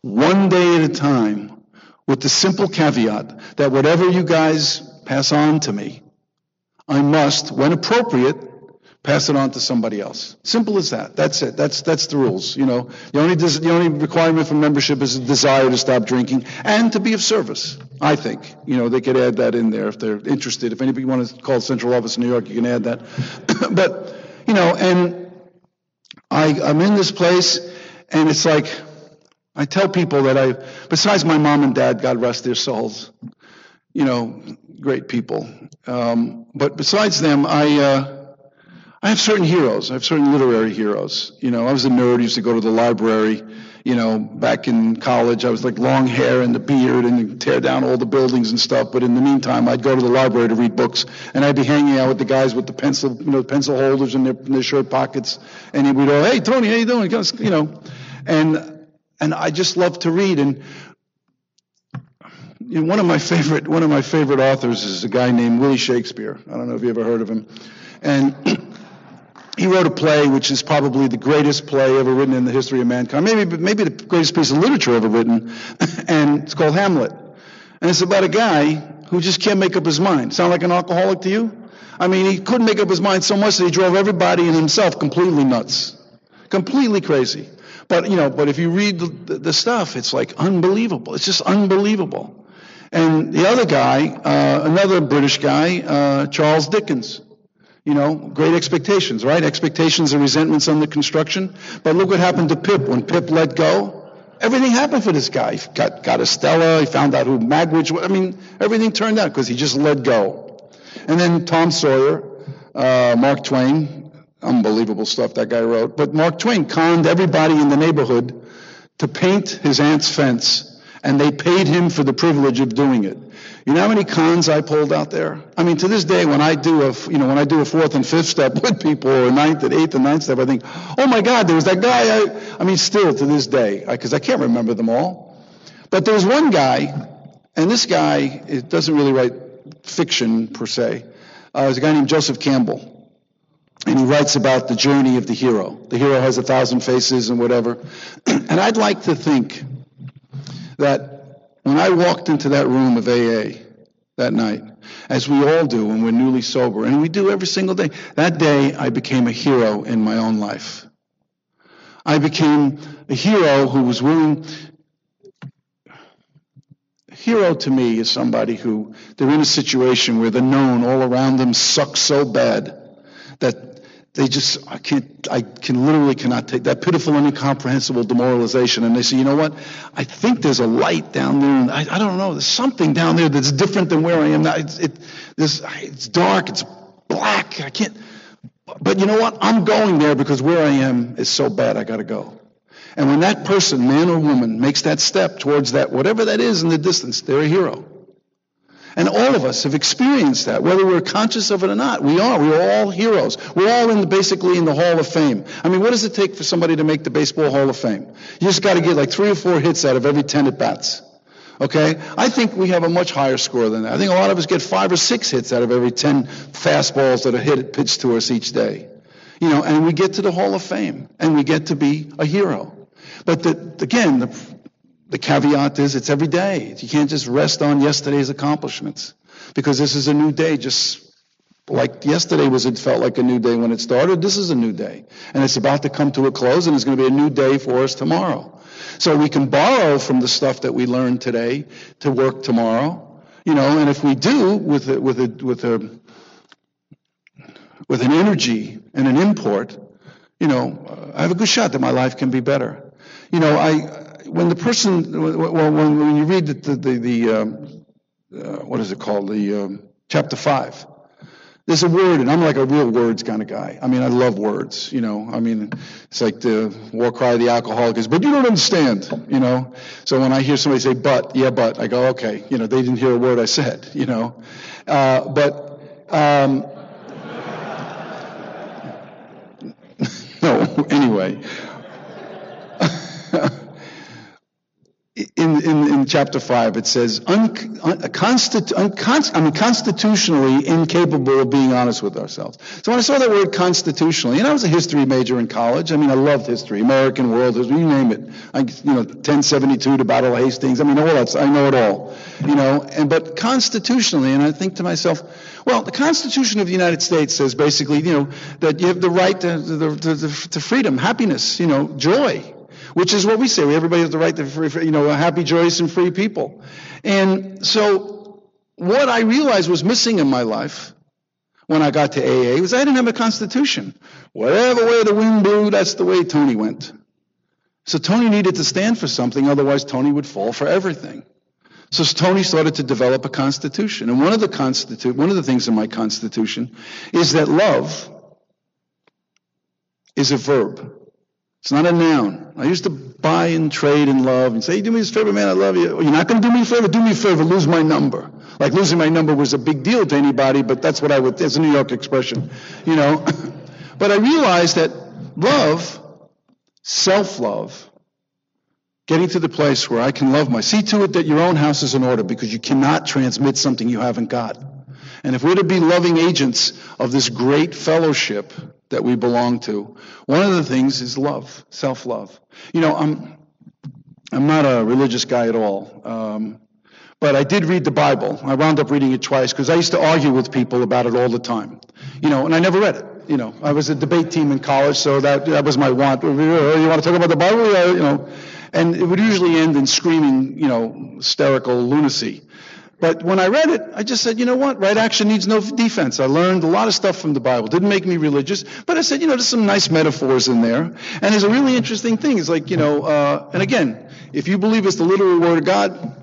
one day at a time, with the simple caveat that whatever you guys pass on to me, I must, when appropriate, pass it on to somebody else. Simple as that. That's it. That's that's the rules. You know, the only des- the only requirement for membership is a desire to stop drinking and to be of service. I think. You know, they could add that in there if they're interested. If anybody wants to call central office in New York, you can add that. *clears throat* but you know, and I I'm in this place, and it's like I tell people that I, besides my mom and dad, God rest their souls, you know, great people. Um, but besides them, I, uh, I have certain heroes. I have certain literary heroes. You know, I was a nerd, used to go to the library. You know, back in college, I was like long hair and the beard and tear down all the buildings and stuff. But in the meantime, I'd go to the library to read books, and I'd be hanging out with the guys with the pencil, you know, pencil holders in their, in their shirt pockets, and we'd all, hey Tony, how you doing? You know, and and I just love to read. And you know, one of my favorite one of my favorite authors is a guy named Willie Shakespeare. I don't know if you ever heard of him, and he wrote a play which is probably the greatest play ever written in the history of mankind, maybe maybe the greatest piece of literature ever written, *laughs* and it's called Hamlet. And it's about a guy who just can't make up his mind. Sound like an alcoholic to you? I mean, he couldn't make up his mind so much that he drove everybody and himself completely nuts, completely crazy. But you know, but if you read the, the stuff, it's like unbelievable. It's just unbelievable. And the other guy, uh, another British guy, uh, Charles Dickens. You know, great expectations, right? Expectations and resentments under construction. But look what happened to Pip when Pip let go. Everything happened for this guy. He got, got Estella. He found out who Magwitch was. I mean, everything turned out because he just let go. And then Tom Sawyer, uh, Mark Twain, unbelievable stuff that guy wrote. But Mark Twain conned everybody in the neighborhood to paint his aunt's fence, and they paid him for the privilege of doing it. You know how many cons I pulled out there? I mean, to this day, when I do a, you know, when I do a fourth and fifth step *laughs* with people, or a ninth and eighth and ninth step, I think, oh my God, there was that guy. I, I mean, still to this day, because I, I can't remember them all. But there was one guy, and this guy it doesn't really write fiction per se. Uh, there's a guy named Joseph Campbell and he writes about the journey of the hero. The hero has a thousand faces and whatever. *clears throat* and I'd like to think that when I walked into that room of AA that night, as we all do when we're newly sober, and we do every single day, that day I became a hero in my own life. I became a hero who was willing. Hero to me is somebody who they're in a situation where the known all around them sucks so bad that they just I can't I can literally cannot take that pitiful and incomprehensible demoralization. And they say you know what? I think there's a light down there and I, I don't know. There's something down there that's different than where I am now. It's it this it's dark. It's black. I can't but you know what? I'm going there because where I am is so bad I got to go. And when that person man or woman makes that step towards that whatever that is in the distance they're a hero and all of us have experienced that, whether we're conscious of it or not. We are. We are all heroes. We're all in the, basically in the Hall of Fame. I mean, what does it take for somebody to make the Baseball Hall of Fame? You just got to get like three or four hits out of every 10 at bats. Okay? I think we have a much higher score than that. I think a lot of us get five or six hits out of every 10 fastballs that are hit, pitched to us each day. You know, and we get to the Hall of Fame and we get to be a hero. But the, again, the, the caveat is it's every day. You can't just rest on yesterday's accomplishments because this is a new day just like yesterday was it felt like a new day when it started. This is a new day. And it's about to come to a close and it's going to be a new day for us tomorrow. So we can borrow from the stuff that we learned today to work tomorrow you know and if we do with a, with a, with a with an energy and an import you know i have a good shot that my life can be better. You know i when the person, well, when, when you read the, the, the um, uh, what is it called, the um, chapter five, there's a word, and I'm like a real words kind of guy. I mean, I love words, you know. I mean, it's like the war cry of the alcoholic is, but you don't understand, you know. So when I hear somebody say, but, yeah, but, I go, okay, you know, they didn't hear a word I said, you know. Uh, but, um, *laughs* no, anyway. In, in, in chapter 5, it says, un, un, constitu, un, I mean, constitutionally incapable of being honest with ourselves. So when I saw that word constitutionally, and I was a history major in college, I mean, I loved history, American world history, you name it. I, you know, 1072, the Battle of Hastings, I mean, all I know it all. You know, and, but constitutionally, and I think to myself, well, the Constitution of the United States says basically, you know, that you have the right to, to, to, to freedom, happiness, you know, joy, which is what we say. Everybody has the right to, free, you know, a happy, joyous, and free people. And so, what I realized was missing in my life when I got to AA was I didn't have a constitution. Whatever way the wind blew, that's the way Tony went. So Tony needed to stand for something, otherwise Tony would fall for everything. So Tony started to develop a constitution. And one of the constitu- one of the things in my constitution is that love is a verb. It's not a noun. I used to buy and trade in love and say, hey, do me this favor, man, I love you. Well, you're not going to do me a favor? Do me a favor, lose my number. Like losing my number was a big deal to anybody, but that's what I would, it's a New York expression, you know. *laughs* but I realized that love, self-love, Getting to the place where I can love my. See to it that your own house is in order because you cannot transmit something you haven't got. And if we're to be loving agents of this great fellowship that we belong to, one of the things is love, self-love. You know, I'm I'm not a religious guy at all. Um, but I did read the Bible. I wound up reading it twice because I used to argue with people about it all the time. You know, and I never read it. You know, I was a debate team in college, so that that was my want. You want to talk about the Bible? Yeah, you know. And it would usually end in screaming, you know, hysterical lunacy. But when I read it, I just said, you know what? Right action needs no defense. I learned a lot of stuff from the Bible. Didn't make me religious, but I said, you know, there's some nice metaphors in there. And there's a really interesting thing. It's like, you know, uh, and again, if you believe it's the literal word of God,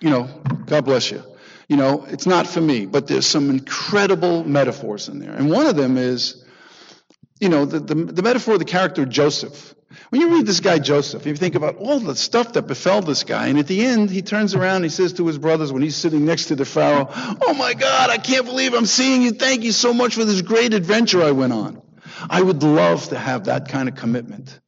you know, God bless you. You know, it's not for me, but there's some incredible metaphors in there. And one of them is, you know, the, the, the metaphor of the character Joseph. When you read this guy Joseph, you think about all the stuff that befell this guy, and at the end, he turns around and he says to his brothers when he's sitting next to the Pharaoh, Oh my God, I can't believe I'm seeing you. Thank you so much for this great adventure I went on. I would love to have that kind of commitment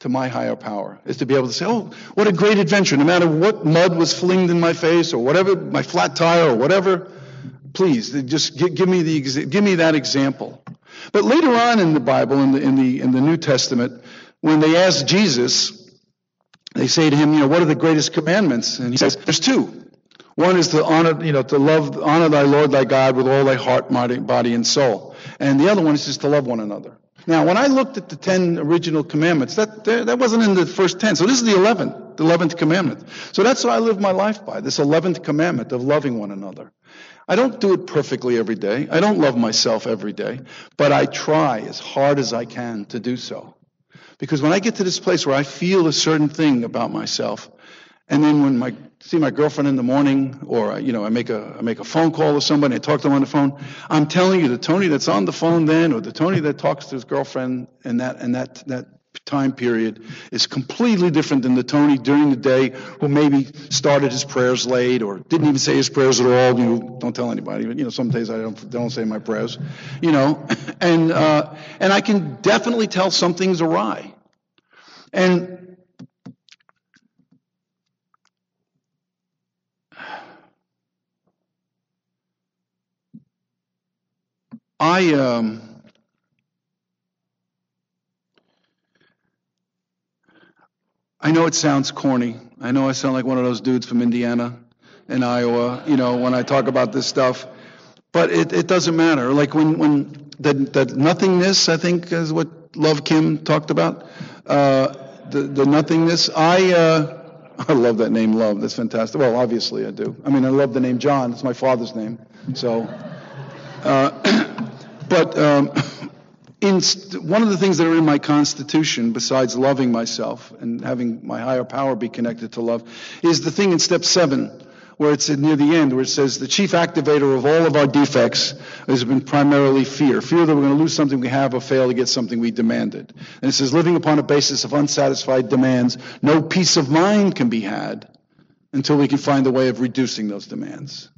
to my higher power, is to be able to say, Oh, what a great adventure. No matter what mud was flinged in my face or whatever, my flat tire or whatever, please, just give me, the, give me that example. But later on in the Bible, in the, in the, in the New Testament, when they ask Jesus, they say to him, you know, what are the greatest commandments? And he says, there's two. One is to honor, you know, to love, honor thy Lord thy God with all thy heart, body, and soul. And the other one is just to love one another. Now, when I looked at the ten original commandments, that, that wasn't in the first ten. So this is the eleventh, the eleventh commandment. So that's what I live my life by, this eleventh commandment of loving one another. I don't do it perfectly every day. I don't love myself every day, but I try as hard as I can to do so. Because when I get to this place where I feel a certain thing about myself, and then when I see my girlfriend in the morning, or you know, I make a I make a phone call to somebody, I talk to them on the phone. I'm telling you, the Tony that's on the phone then, or the Tony that talks to his girlfriend in that in that that time period is completely different than the Tony during the day who maybe started his prayers late or didn't even say his prayers at all. You know, don't tell anybody. but You know, some days I don't don't say my prayers. You know, *laughs* and uh, and I can definitely tell something's awry. And *sighs* I um, I know it sounds corny. I know I sound like one of those dudes from Indiana and Iowa, you know, when I talk about this stuff. But it, it doesn't matter. Like when, when that, nothingness, I think, is what Love Kim talked about. Uh, the, the nothingness. I, uh, *laughs* I love that name, Love. That's fantastic. Well, obviously I do. I mean, I love the name John. It's my father's name. So, uh, *clears throat* but um, *laughs* in one of the things that are in my constitution, besides loving myself and having my higher power be connected to love, is the thing in step seven, where it's near the end, where it says the chief activator of all of our defects has been primarily fear. Fear that we're going to lose something we have or fail to get something we demanded. And it says living upon a basis of unsatisfied demands, no peace of mind can be had until we can find a way of reducing those demands.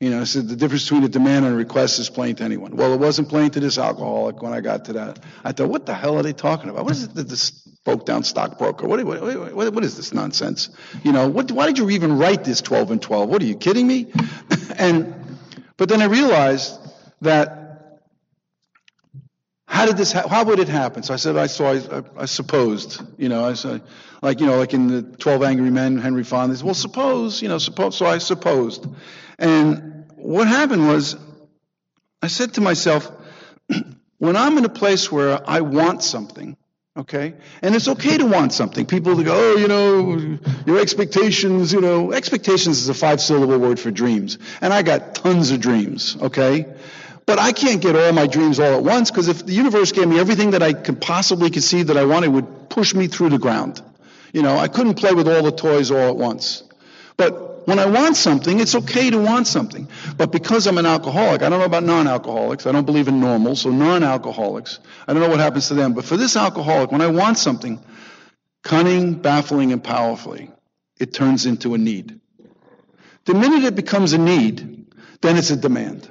You know, so the difference between a demand and a request is plain to anyone. Well, it wasn't plain to this alcoholic when I got to that. I thought, what the hell are they talking about? What is it that this broke down stockbroker. What, what, what, what is this nonsense? You know, what, why did you even write this 12 and 12? What are you kidding me? *laughs* and, but then I realized that how did this, ha- how would it happen? So I said, I, I, I, I supposed, you know, I said, like, you know, like in the 12 Angry Men, Henry Fonda, well, suppose, you know, suppose, so I supposed. And what happened was, I said to myself, *clears throat* when I'm in a place where I want something, okay, and it's okay to want something. People go, oh, you know, your expectations, you know, expectations is a five syllable word for dreams. And I got tons of dreams, okay? But I can't get all my dreams all at once because if the universe gave me everything that I could possibly conceive that I wanted, it would push me through the ground. You know, I couldn't play with all the toys all at once. But when I want something, it's okay to want something. But because I'm an alcoholic, I don't know about non-alcoholics. I don't believe in normal. So non-alcoholics, I don't know what happens to them. But for this alcoholic, when I want something, cunning, baffling, and powerfully, it turns into a need. The minute it becomes a need, then it's a demand.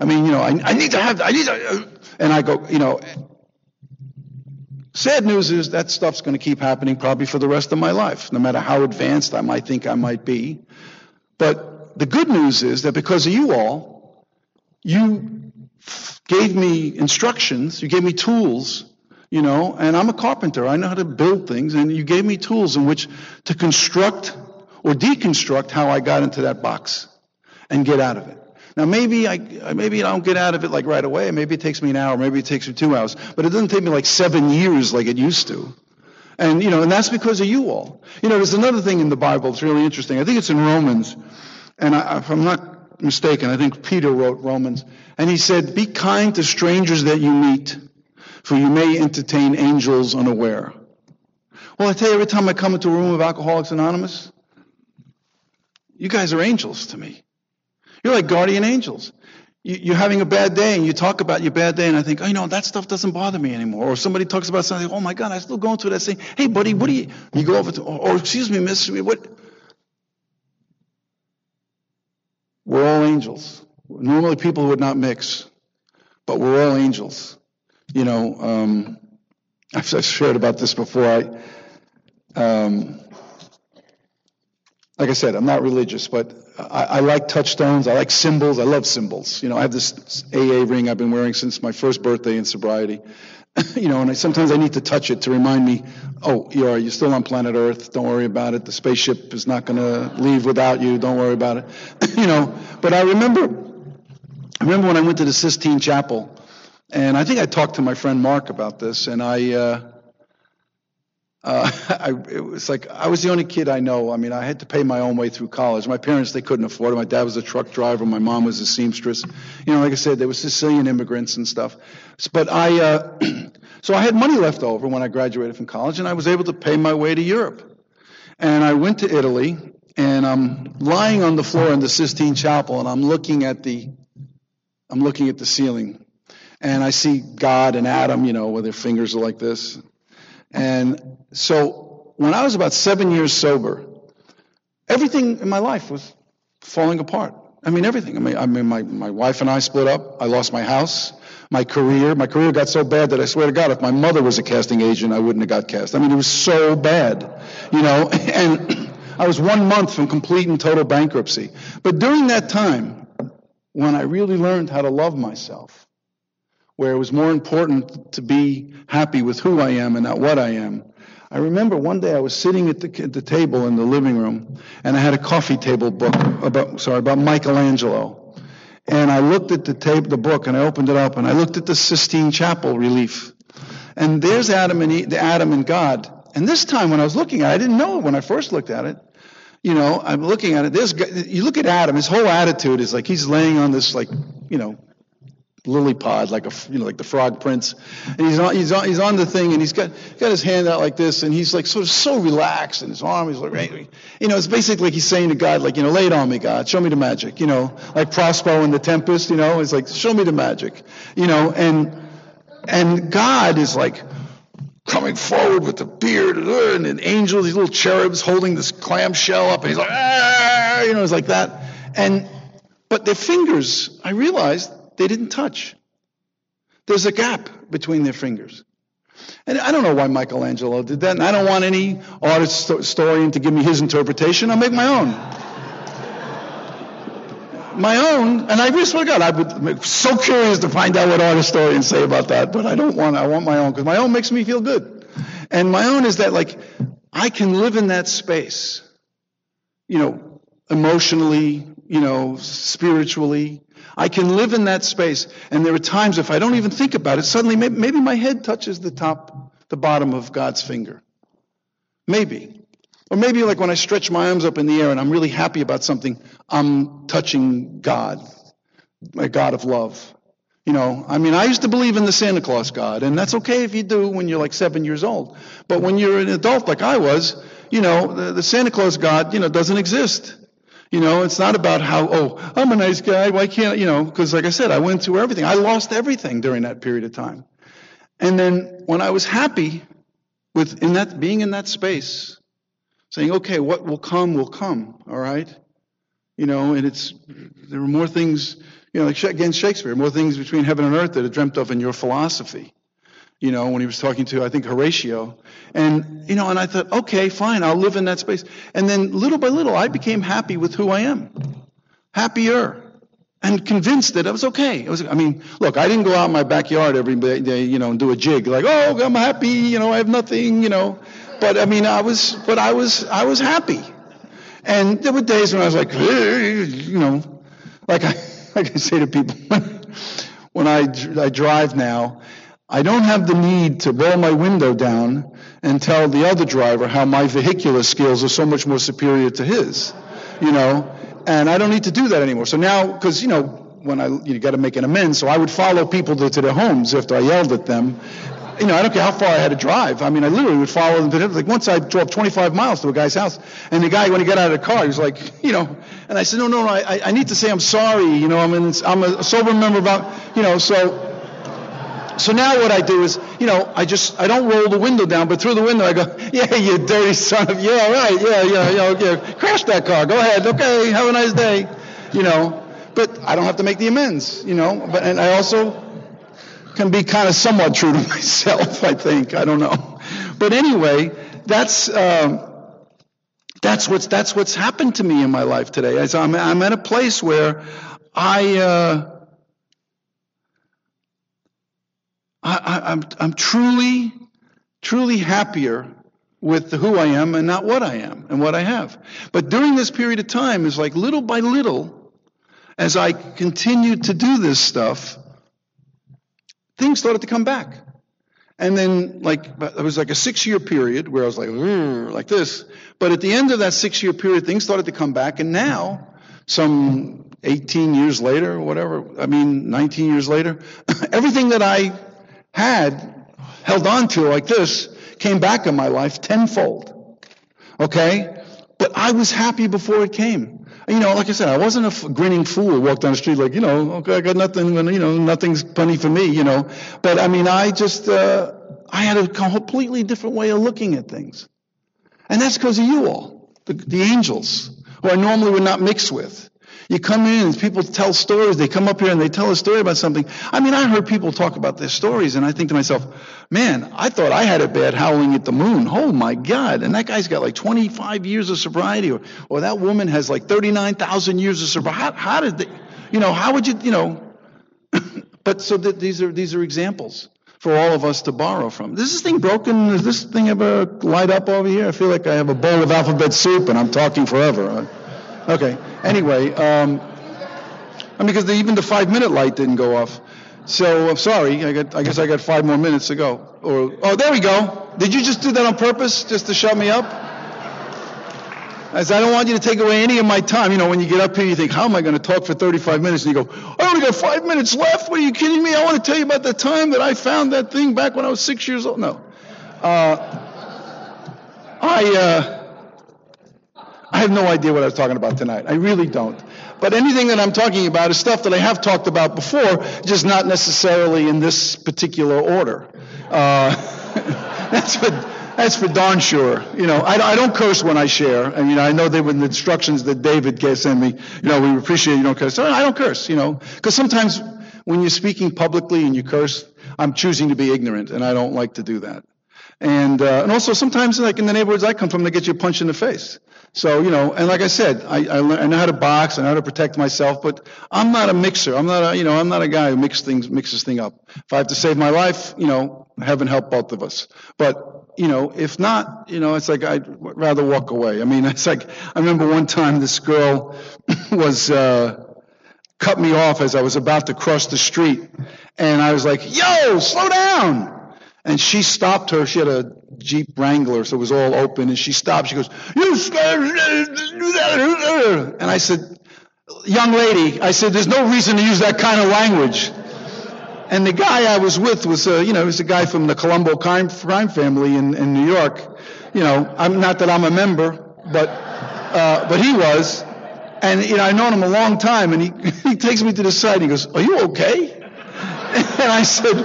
I mean, you know, I, I need to have, I need to, uh, and I go, you know, Sad news is that stuff's going to keep happening probably for the rest of my life, no matter how advanced I might think I might be. But the good news is that because of you all, you gave me instructions, you gave me tools, you know, and I'm a carpenter. I know how to build things, and you gave me tools in which to construct or deconstruct how I got into that box and get out of it. Now maybe I maybe I don't get out of it like right away. Maybe it takes me an hour. Maybe it takes me two hours. But it doesn't take me like seven years like it used to. And you know, and that's because of you all. You know, there's another thing in the Bible that's really interesting. I think it's in Romans, and I, if I'm not mistaken, I think Peter wrote Romans, and he said, "Be kind to strangers that you meet, for you may entertain angels unaware." Well, I tell you, every time I come into a room of Alcoholics Anonymous, you guys are angels to me. You're like guardian angels. You're having a bad day and you talk about your bad day, and I think, oh, you know, that stuff doesn't bother me anymore. Or somebody talks about something, oh my God, I'm still going through that thing. Hey, buddy, what do you, you go over to, or, excuse me, miss, what? We're all angels. Normally people would not mix, but we're all angels. You know, um, I've, I've shared about this before. I, um, like I said, I'm not religious, but I, I, like touchstones. I like symbols. I love symbols. You know, I have this AA ring I've been wearing since my first birthday in sobriety. *laughs* you know, and I, sometimes I need to touch it to remind me, oh, you are, you're still on planet Earth. Don't worry about it. The spaceship is not going to leave without you. Don't worry about it. *laughs* you know, but I remember, I remember when I went to the Sistine Chapel, and I think I talked to my friend Mark about this, and I, uh, uh, *laughs* I, it was like I was the only kid I know. I mean, I had to pay my own way through college. My parents they couldn't afford it. My dad was a truck driver. My mom was a seamstress. You know, like I said, they were Sicilian immigrants and stuff. But I, uh, *clears throat* so I had money left over when I graduated from college, and I was able to pay my way to Europe. And I went to Italy, and I'm lying on the floor in the Sistine Chapel, and I'm looking at the, I'm looking at the ceiling, and I see God and Adam, you know, where their fingers are like this. And so when I was about seven years sober, everything in my life was falling apart. I mean, everything. I mean, I mean my, my wife and I split up. I lost my house, my career. My career got so bad that I swear to God, if my mother was a casting agent, I wouldn't have got cast. I mean, it was so bad, you know, *clears throat* and I was one month from complete and total bankruptcy. But during that time, when I really learned how to love myself, where it was more important to be happy with who I am and not what I am. I remember one day I was sitting at the, at the table in the living room, and I had a coffee table book about, sorry, about Michelangelo. And I looked at the tape, the book, and I opened it up, and I looked at the Sistine Chapel relief. And there's Adam and the Adam and God. And this time when I was looking at it, I didn't know it when I first looked at it. You know, I'm looking at it. There's, you look at Adam, his whole attitude is like he's laying on this, like, you know, lily pod, like a you know like the frog prince, and he's on he's on he's on the thing, and he's got got his hand out like this, and he's like sort of so relaxed, and his arm he's like right, you know it's basically like he's saying to God like you know lay it on me God, show me the magic, you know like Prospero in the Tempest, you know it's like show me the magic, you know and and God is like coming forward with the beard and an angel, these little cherubs holding this clamshell up, and he's like ah, you know it's like that, and but their fingers, I realized they didn't touch. There's a gap between their fingers. And I don't know why Michelangelo did that, and I don't want any artist historian to give me his interpretation. I'll make my own. my own, and I swear to God, I would so curious to find out what art historians say about that, but I don't want, I want my own, because my own makes me feel good. And my own is that, like, I can live in that space, you know, emotionally, you know, spiritually. I can live in that space. And there are times if I don't even think about it, suddenly maybe, my head touches the top, the bottom of God's finger. Maybe. Or maybe like when I stretch my arms up in the air and I'm really happy about something, I'm touching God, my God of love. You know, I mean, I used to believe in the Santa Claus God, and that's okay if you do when you're like seven years old. But when you're an adult like I was, you know, the, the Santa Claus God, you know, doesn't exist. You know, it's not about how, oh, I'm a nice guy. Why can't, you know, because like I said, I went through everything. I lost everything during that period of time. And then when I was happy with in that being in that space, saying, okay, what will come will come, all right? You know, and it's, there were more things, you know, like against Shakespeare, more things between heaven and earth that are dreamt of in your philosophy. You know, when he was talking to, I think, Horatio. And, you know, and I thought, okay, fine, I'll live in that space. And then little by little, I became happy with who I am. Happier. And convinced that it was okay. It was, I mean, look, I didn't go out in my backyard every day, you know, and do a jig like, oh, I'm happy, you know, I have nothing, you know. But I mean, I was, but I was, I was happy. And there were days when I was like, you know, like I, *laughs* like I say to people, *laughs* when I, I drive now, I don't have the need to roll my window down and tell the other driver how my vehicular skills are so much more superior to his, you know, and I don't need to do that anymore. So now, because, you know, when I, you got to make an amends, so I would follow people to, to their homes after I yelled at them you know, I don't care how far I had to drive. I mean, I literally would follow them. Like once I drove 25 miles to a guy's house, and the guy, when he got out of the car, he was like, *laughs* you know, and I said, no, no, no, I, I need to say I'm sorry. You know, I'm, in, I'm a sober member about, you know, so. So now what I do is, you know, I just I don't roll the window down, but through the window I go, *laughs* yeah, you dirty son of, yeah, right, yeah, yeah, yeah, yeah, crash that car, go ahead, okay, have a nice day, you know. But I don't have to make the amends, you know. But and I also can be kind of somewhat true to *laughs* myself, I think. I don't know. But anyway, that's. Um, that's what's that's what's happened to me in my life today. I'm, I'm at a place where I, uh, I, I'm I'm truly truly happier with who I am and not what I am and what I have. But during this period of time is like little by little, as I continued to do this stuff, things started to come back. And then, like, it was like a six year period where I was like, like this. But at the end of that six year period, things started to come back. And now, some 18 years later, whatever, I mean, 19 years later, *laughs* everything that I had held on to like this came back in my life tenfold. Okay? But I was happy before it came you know, like I said, I wasn't a f- grinning fool walked down the street like, you know, okay, I got nothing, you know, nothing's funny for me, you know. But I mean, I just, uh, I had a completely different way of looking at things. And that's because of you all, the, the angels, who I normally would not mix with. You come in and people tell stories. They come up here and they tell a story about something. I mean, I heard people talk about their stories and I think to myself, man, I thought I had it bad howling at the moon. Oh my God. And that guy's got like 25 years of sobriety or, or that woman has like 39,000 years of sobriety. How, how did they, you know, how would you, you know, *coughs* but so that these are, these are examples for all of us to borrow from. Is this thing broken? Does this thing ever light up over here? I feel like I have a bowl of alphabet soup and I'm talking forever. Okay. Anyway, um, I mean, because the, even the five minute light didn't go off. So I'm sorry. I got. I guess I got five more minutes to go. Or oh, there we go. Did you just do that on purpose, just to shut me up? As I don't want you to take away any of my time. You know, when you get up here, you think, how am I going to talk for 35 minutes? And you go, I only got five minutes left. What are you kidding me? I want to tell you about the time that I found that thing back when I was six years old. No. Uh, I. Uh, I have no idea what I was talking about tonight. I really don't. But anything that I'm talking about is stuff that I have talked about before, just not necessarily in this particular order. Uh, *laughs* that's for that's for darn sure. You know, I, I, don't curse when I share. I mean, I know they were the instructions that David sent me. You know, we appreciate you don't curse. I don't curse. You know, because sometimes when you're speaking publicly and you curse, I'm choosing to be ignorant, and I don't like to do that. And uh, and also sometimes, like in the neighborhoods I come from, they get you a punch in the face. So you know, and like I said, I I, I know how to box, I know how to protect myself, but I'm not a mixer. I'm not a you know I'm not a guy who mixes things mixes thing up. If I have to save my life, you know, heaven help both of us. But you know, if not, you know, it's like I'd rather walk away. I mean, *laughs* it's like I remember one time this girl *laughs* was. Uh, cut me off as I was about to cross the street. And I was like, yo, slow down. And she stopped her. She had a Jeep Wrangler, so it was all open. And she stopped. She goes, "You scared?" And I said, "Young lady," I said, "There's no reason to use that kind of language." And the guy I was with was, you know, was a guy from the Colombo crime, crime family in, in New York. You know, I'm not that I'm a member, but uh, but he was. And you know, I've known him a long time. And he *laughs* he takes me to the side. And he goes, "Are you okay?" *laughs* And I said,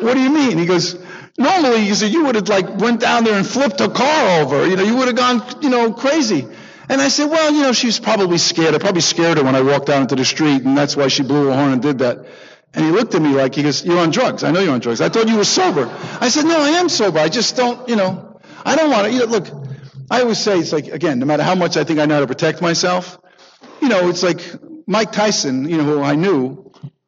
"What do you mean?" He goes Normally, you said you would have like went down there and flipped a car over. You know, you would have gone, you know, crazy. And I said, well, you know, she's probably scared. I probably scared her when I walked out into the street, and that's why she blew her horn and did that. And he looked at me like, he goes, you're on drugs. I know you're on drugs. I thought you were sober. I said, no, I am sober. I just don't, you know, I don't want to, you know, look, I always say, it's like, again, no matter how much I think I know how to protect myself, you know, it's like Mike Tyson, you know, who I knew,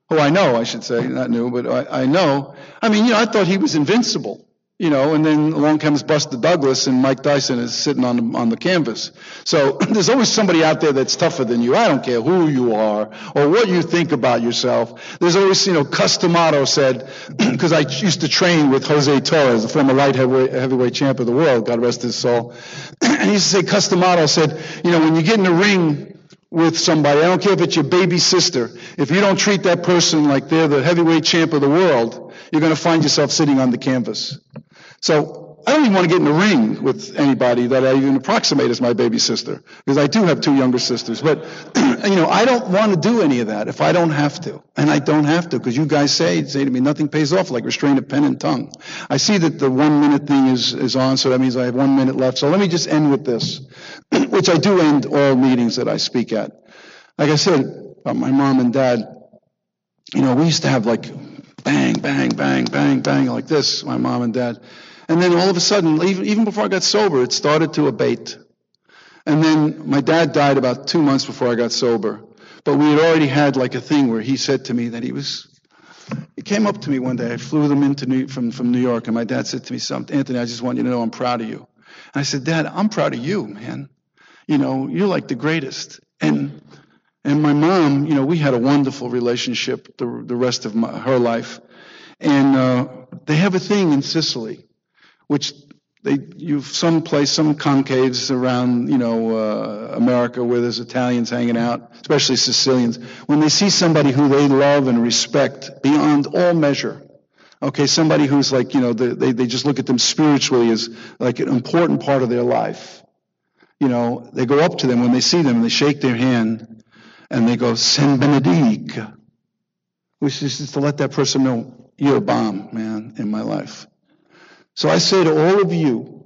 who I know, I should say, not new, but I, I know. I mean, you know, I thought he was invincible, you know, and then along comes Buster Douglas and Mike Tyson is sitting on the, on the canvas. So *clears throat* there's always somebody out there that's tougher than you. I don't care who you are or what you think about yourself. There's always, you know, Cus D'Amato said, *clears throat* because I used to train with Jose Torres, the former light heavyweight, heavyweight champ of the world, God rest his soul. *clears throat* and he used to say, Cus D'Amato said, you know, when you get in the ring, with somebody. I don't care if it's your baby sister. If you don't treat that person like they're the heavyweight champ of the world, you're going to find yourself sitting on the canvas. So I don't even want to get in the ring with anybody that I even approximate as my baby sister, because I do have two younger sisters. But, *clears throat* you know, I don't want to do any of that if I don't have to. And I don't have to, because you guys say, say to me, nothing pays off like restraint of pen and tongue. I see that the one minute thing is, is on, so that means I have one minute left. So let me just end with this, *clears throat* which I do end all meetings that I speak at. Like I said about my mom and dad, you know, we used to have like bang, bang, bang, bang, bang, like this, my mom and dad. And then all of a sudden, even, even before I got sober, it started to abate. And then my dad died about two months before I got sober. But we had already had like a thing where he said to me that he was, he came up to me one day. I flew them into New, from, from New York, and my dad said to me something, Anthony, I just want you to know I'm proud of you. And I said, Dad, I'm proud of you, man. You know, you're like the greatest. And and my mom, you know, we had a wonderful relationship the, the rest of my, her life. And uh, they have a thing in Sicily which they, you've some place, some concaves around, you know, uh, America where there's Italians hanging out, especially Sicilians. When they see somebody who they love and respect beyond all measure, okay, somebody who's like, you know, they, they just look at them spiritually as like an important part of their life. You know, they go up to them when they see them and they shake their hand and they go, Sen benedic, which is just to let that person know, you're a bomb, man, in my life. So I say to all of you,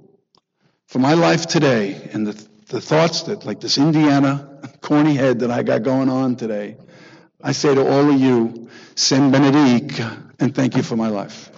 for my life today and the, the thoughts that, like this Indiana *laughs* corny head that I got going on today, I say to all of you, Sen Benedict, and thank you for my life.